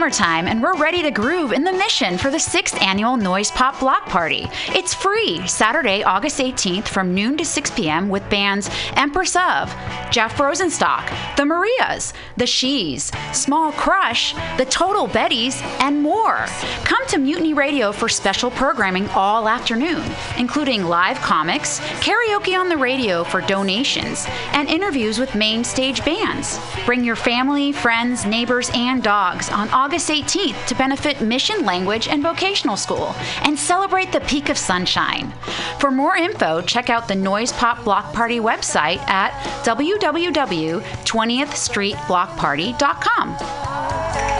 summertime and we're ready to groove in the mission for the sixth annual Noise Pop Block Party. It's free Saturday, August 18th from noon to 6 p.m. with bands Empress of, Jeff Rosenstock, The Marias, The She's, Small Crush, The Total Bettys, and more. Come to Mutiny Radio for special programming all afternoon, including live comics, karaoke on the radio for donations, and interviews with main stage bands. Bring your family, friends, neighbors, and dogs on August 18th to benefit Mission Language and Vocational School and celebrate the peak of sunshine. For more info, check out the Noise Pop Block Party website at www.20thstreetblockparty.com.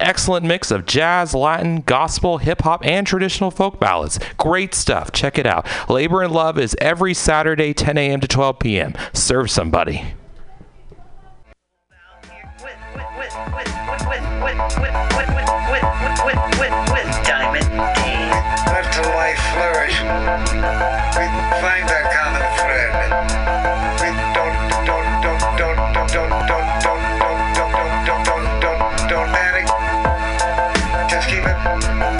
excellent mix of jazz, Latin, gospel, hip hop, and traditional folk ballads. Great stuff. Check it out. Labor and Love is every Saturday, 10 a.m. to 12 p.m. Serve somebody. don't, don't, don't, don't, don't. Música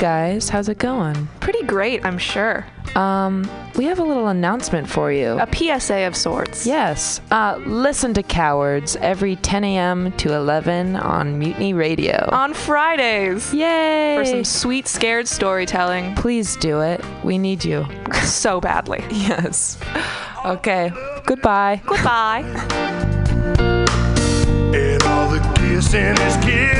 guys, how's it going? Pretty great, I'm sure. Um, we have a little announcement for you. A PSA of sorts. Yes. Uh, listen to Cowards every 10 a.m. to 11 on Mutiny Radio. On Fridays. Yay! For some sweet, scared storytelling. Please do it. We need you. so badly. Yes. Okay. Goodbye. Goodbye.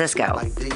Francisco.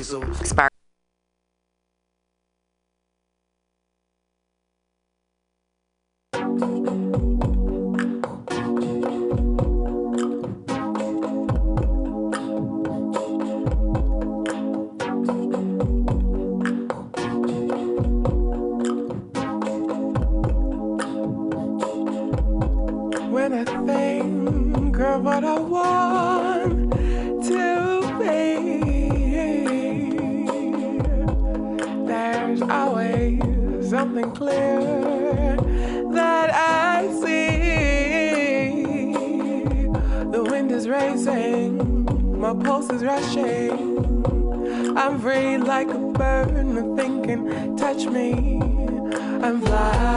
I'm fly.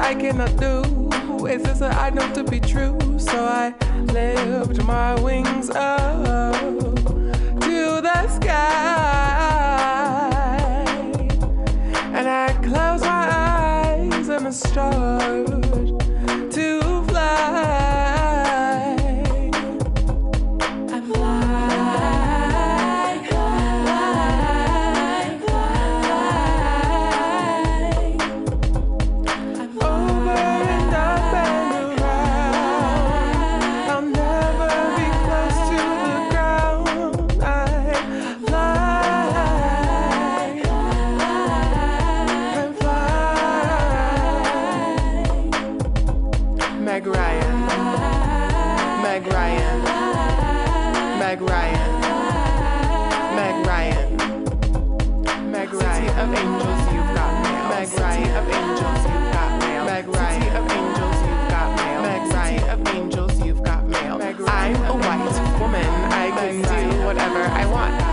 I cannot do. Is this what I know to be true? So I lift my wings up to the sky. And I close my eyes and the stars. and do whatever I want.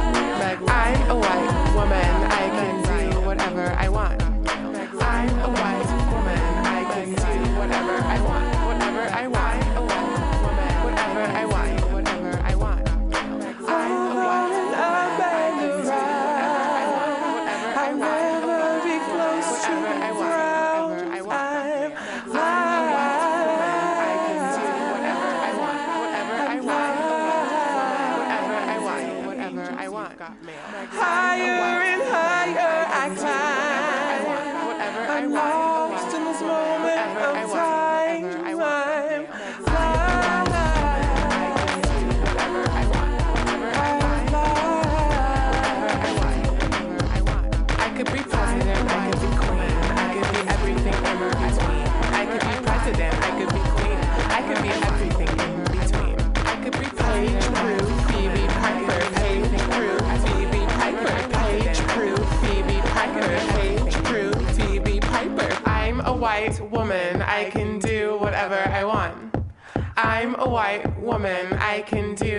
white woman, I can do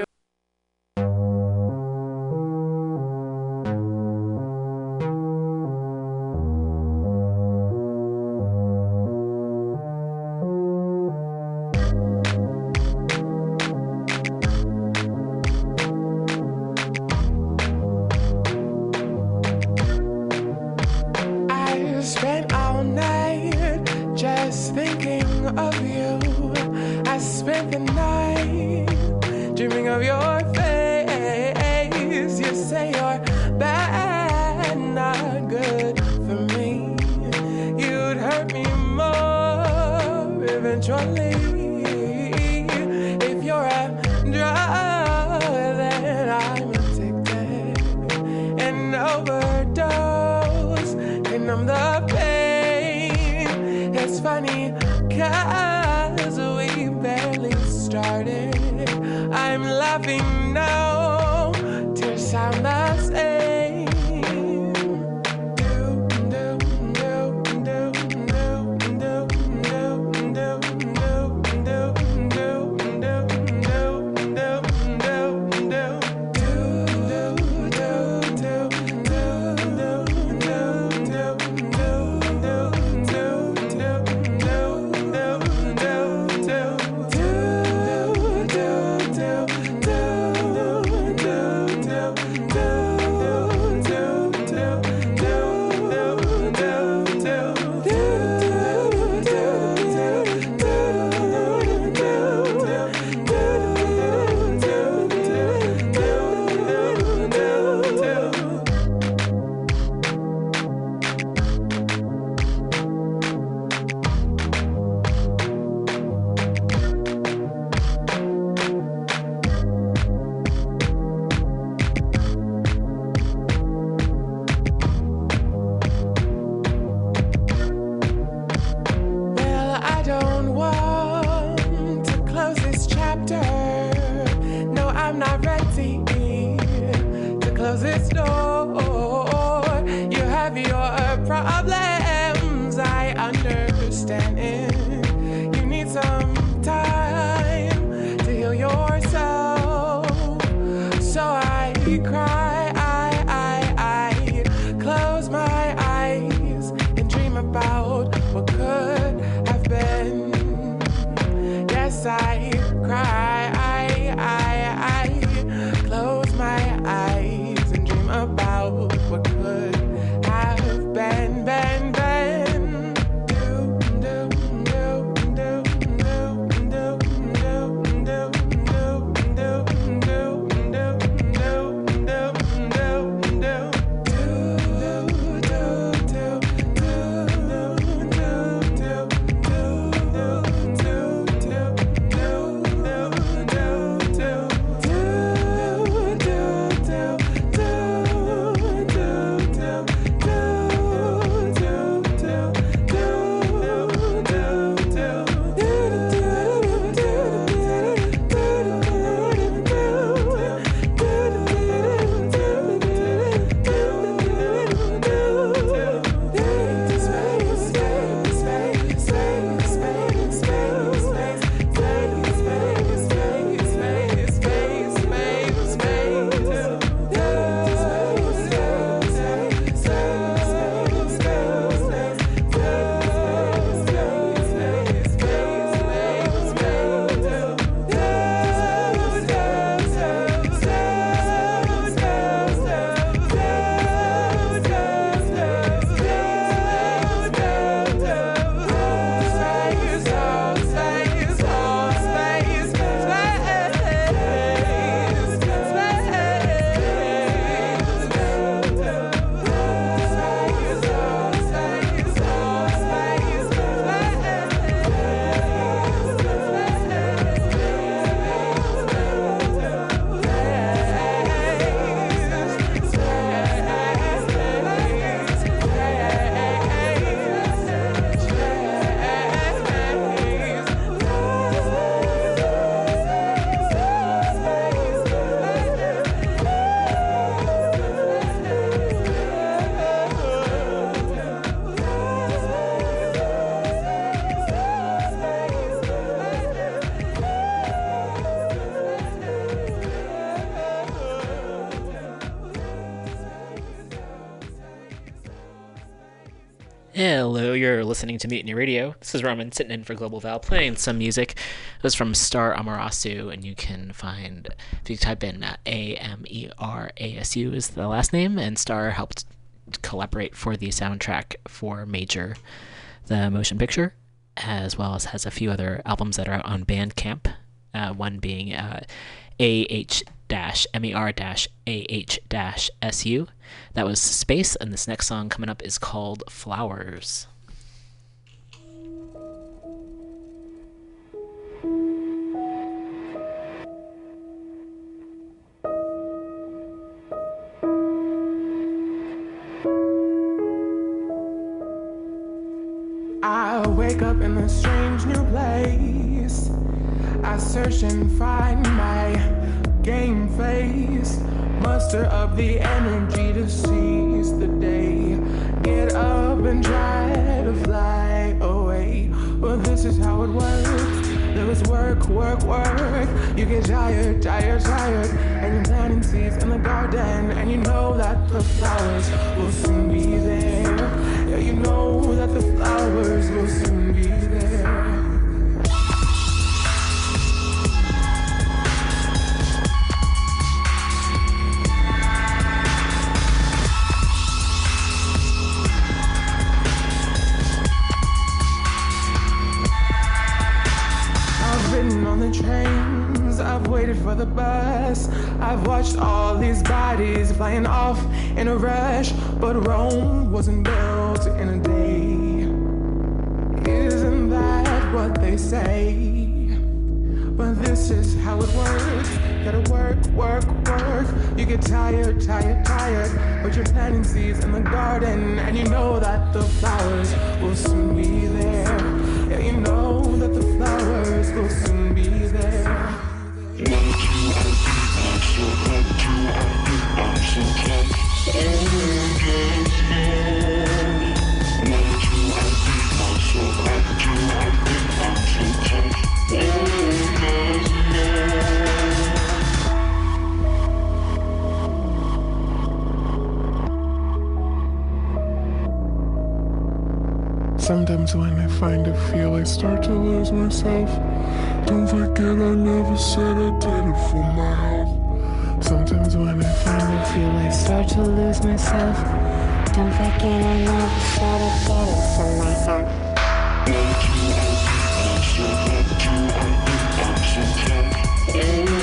good. Listening to Mutiny Radio. This is Roman sitting in for Global Val playing some music. It was from Star Amerasu, and you can find, if you type in uh, A M E R A S U is the last name, and Star helped collaborate for the soundtrack for Major, the motion picture, as well as has a few other albums that are on Bandcamp. uh, one being uh, dash MER dash AH dash SU. That was Space, and this next song coming up is called Flowers. I wake up in a strange new place. I search and find my game face. Muster up the energy to seize the day. Get up and try to fly away. But this is how it works. Is work, work, work. You get tired, tired, tired. And you're planting seeds in the garden. And you know that the flowers will soon be there. Yeah, you know that the flowers will soon be there. Bodies flying off in a rush, but Rome wasn't built in a day. Isn't that what they say? But this is how it works. Gotta work, work, work. You get tired, tired, tired. But you're planting seeds in the garden, and you know that the flowers will soon be there. Yeah, you know that the flowers will soon be there. Sometimes when I find a feel, I start to lose myself. Don't forget I never said I did it for my. Sometimes when I find a feel, I start to lose myself. Don't forget I never said I did it for myself. Little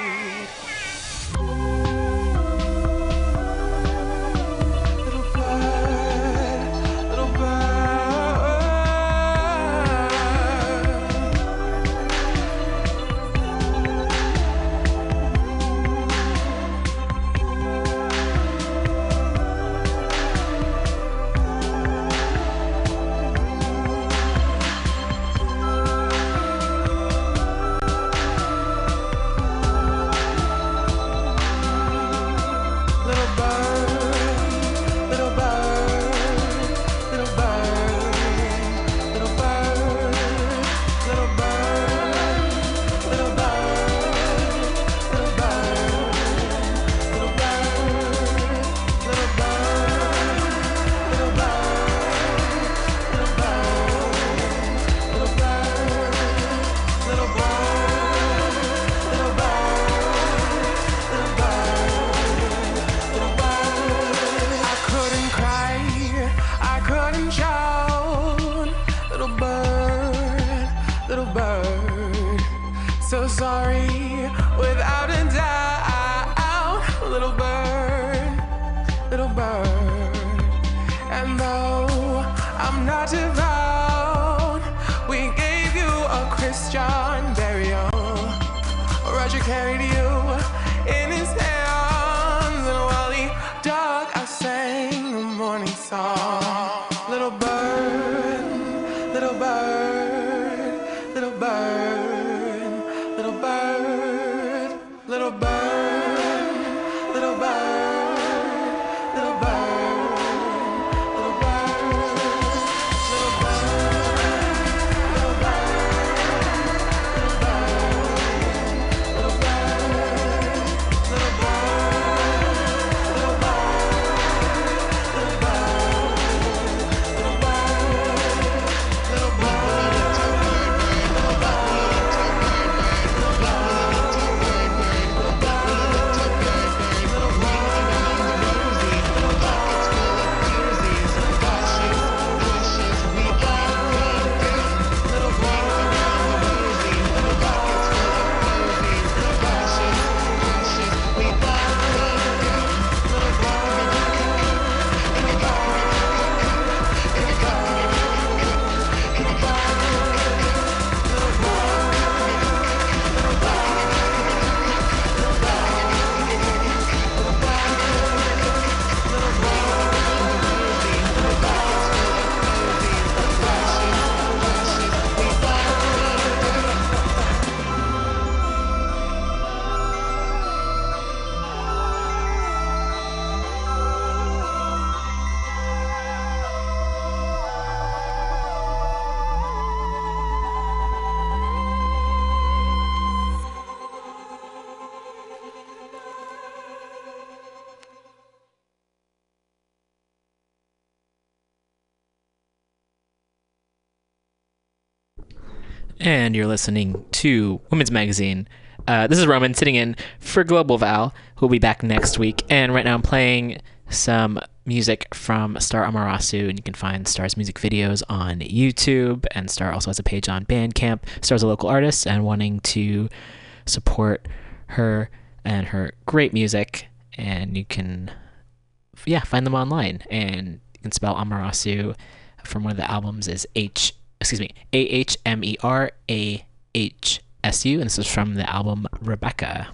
died. And you're listening to Women's Magazine. Uh, this is Roman sitting in for Global Val, who will be back next week. And right now I'm playing some music from Star Amerasu, and you can find Star's music videos on YouTube. And Star also has a page on Bandcamp. Star's a local artist, and wanting to support her and her great music, and you can, yeah, find them online. And you can spell Amerasu from one of the albums is H, excuse me, A H M E R A H S U, and this is from the album Rebecca.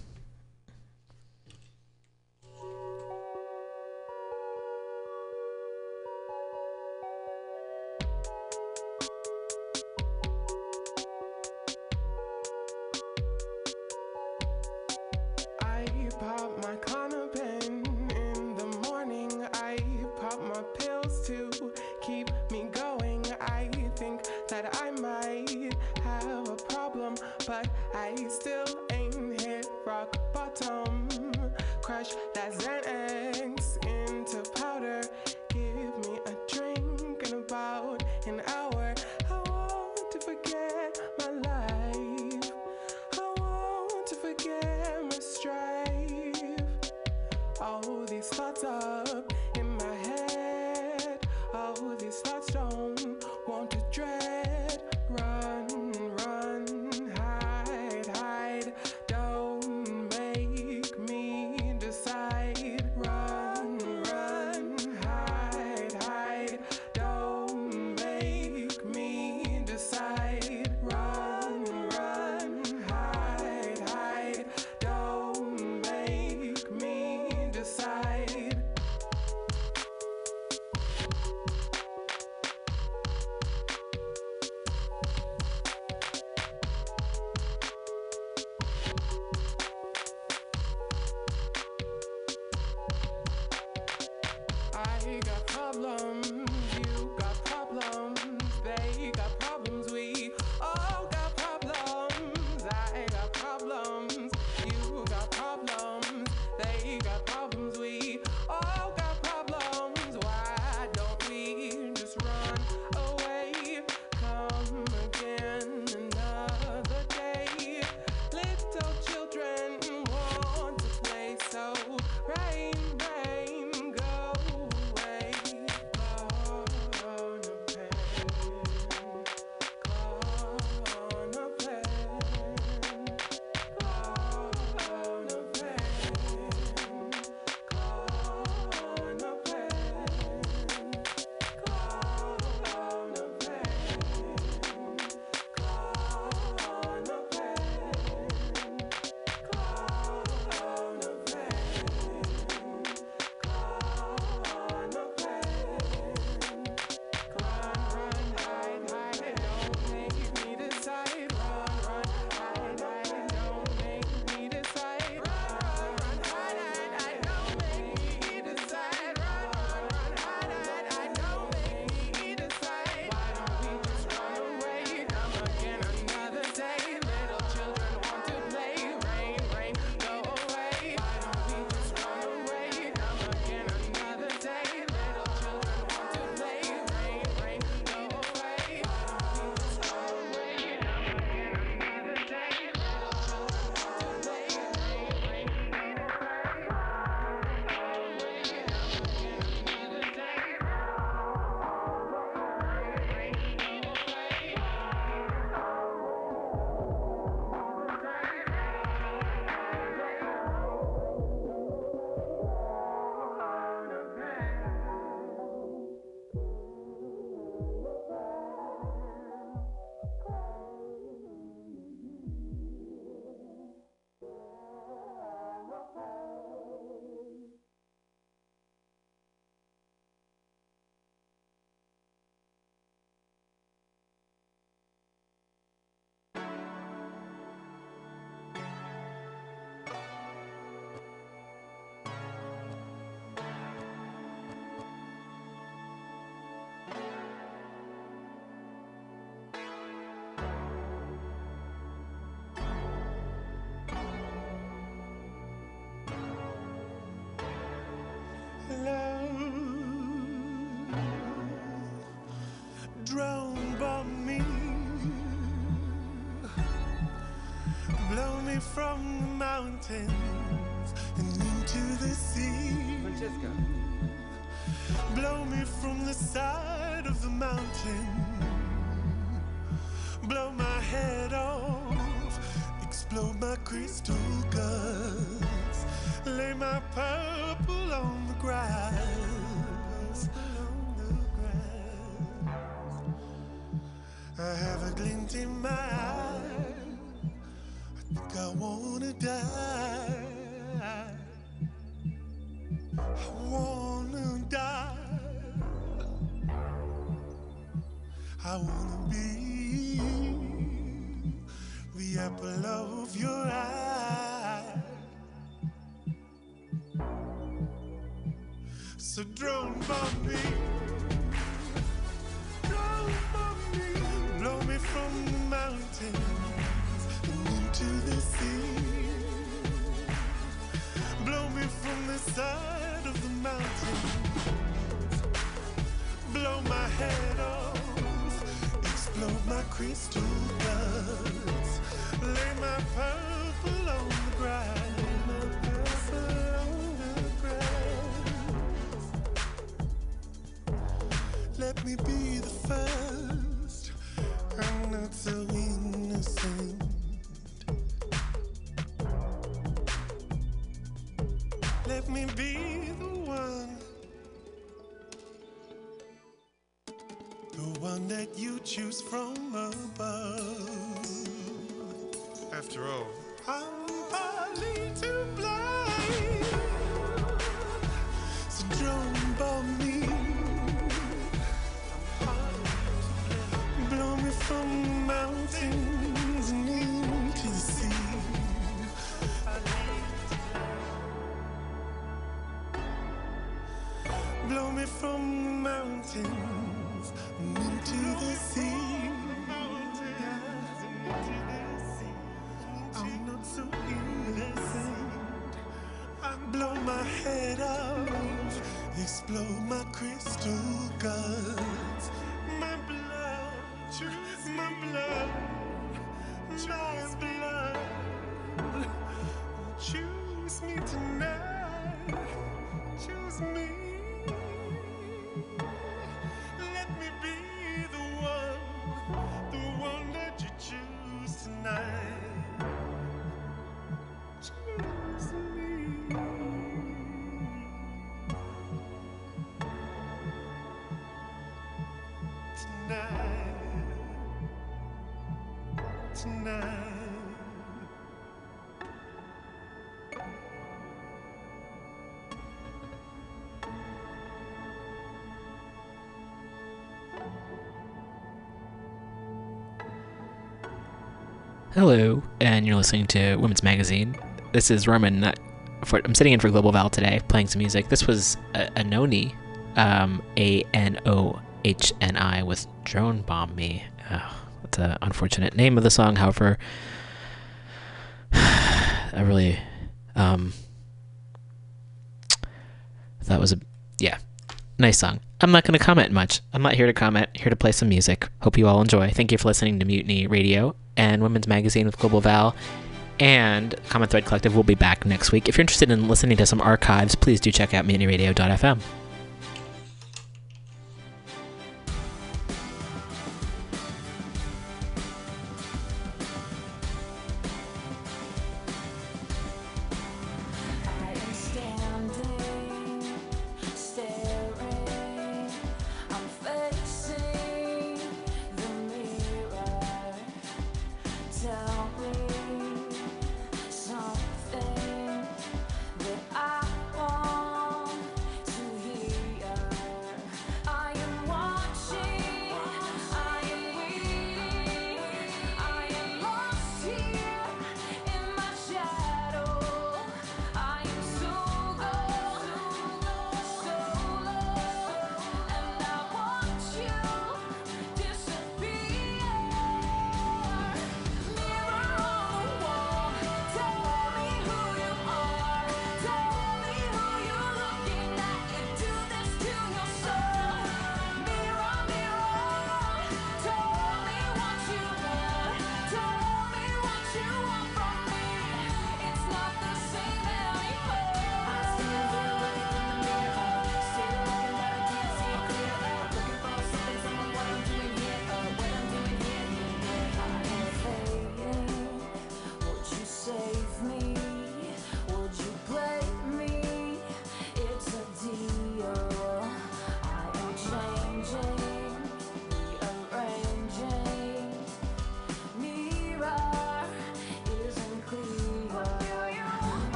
from the mountains and into the sea. Francesca. Blow me from the side of the mountain. Crystal guts. Lay my purple on the ground. Let me be Hello, and you're listening to Women's Magazine. This is Roman. uh, For, I'm sitting in for Global Val today, playing some music. This was a, Anohni, um, A N O H N I, with Drone Bomb Me. Oh, that's an unfortunate name of the song. However, I really, um, that was a yeah, nice song. I'm not going to comment much. I'm not here to comment. Here to play some music. Hope you all enjoy. Thank you for listening to Mutiny Radio and Women's Magazine with Global Val. And Common Thread Collective will be back next week. If you're interested in listening to some archives, please do check out mutinyradio.fm.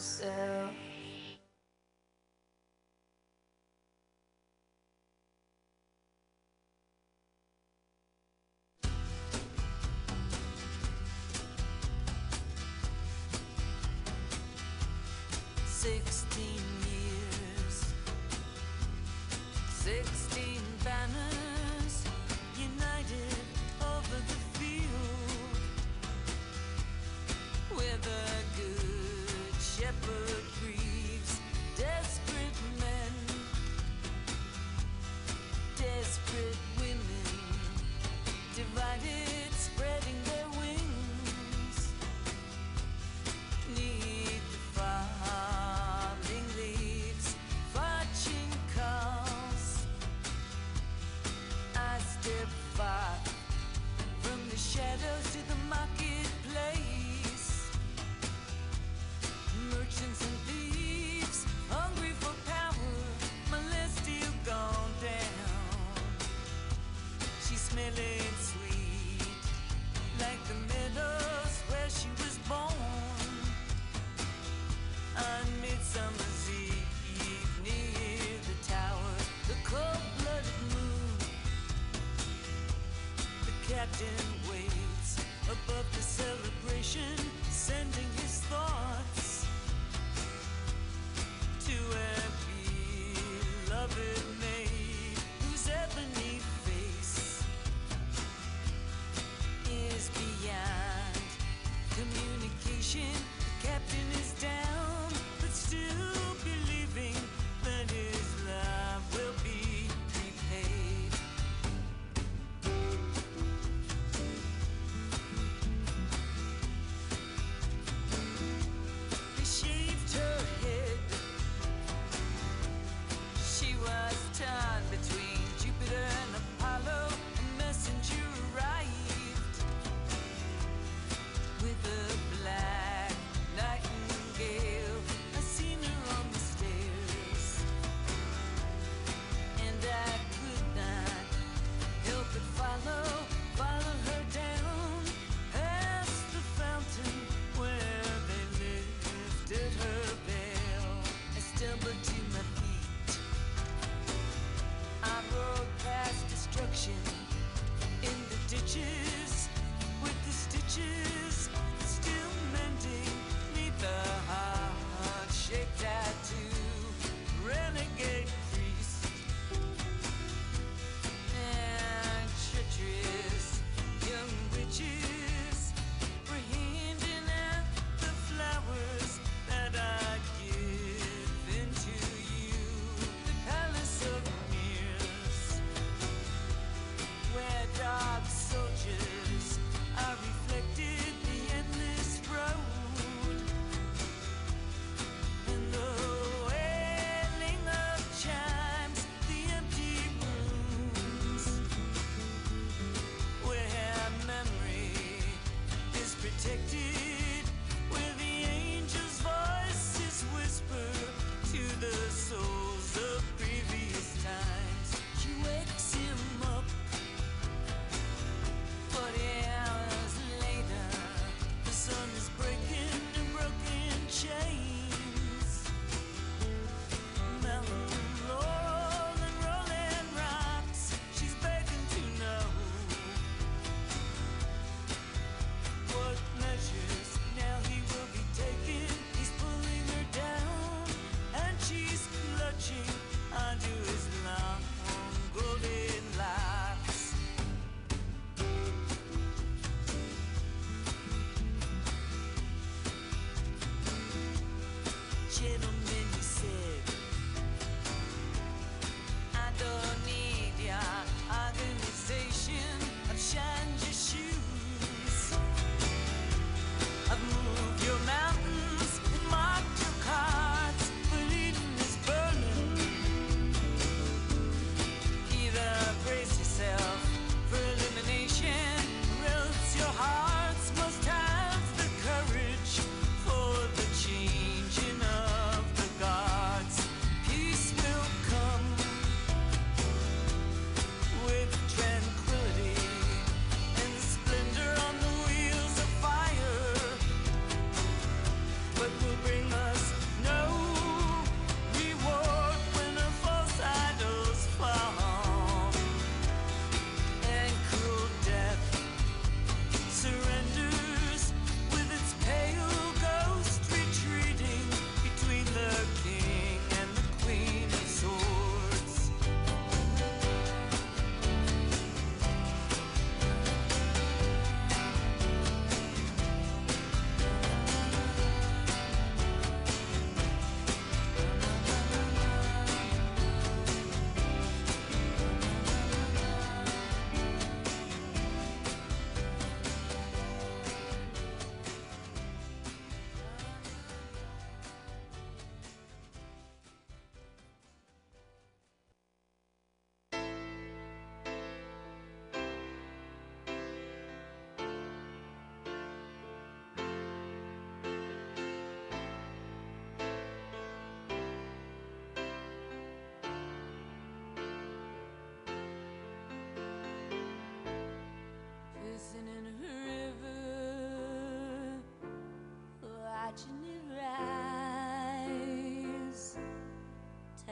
to yourself. Eh, sixteen years, sixteen The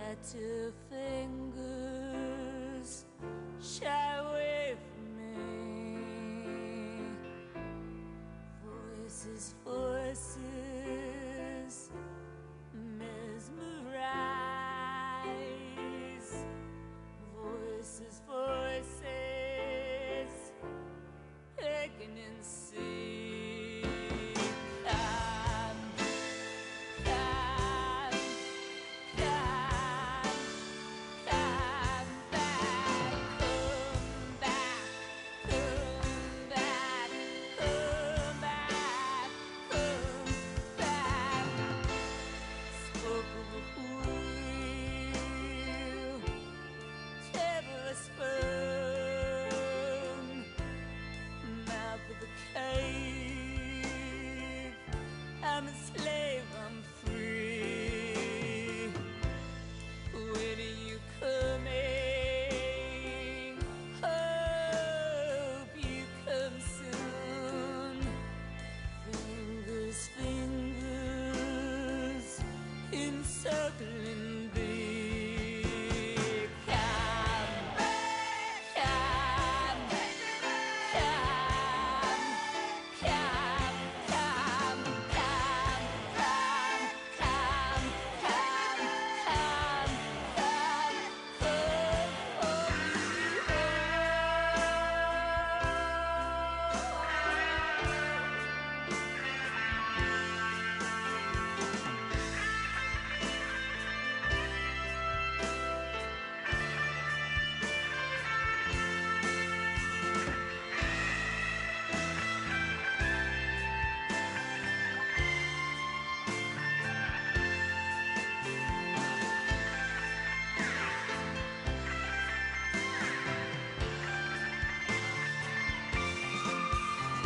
glitter fingers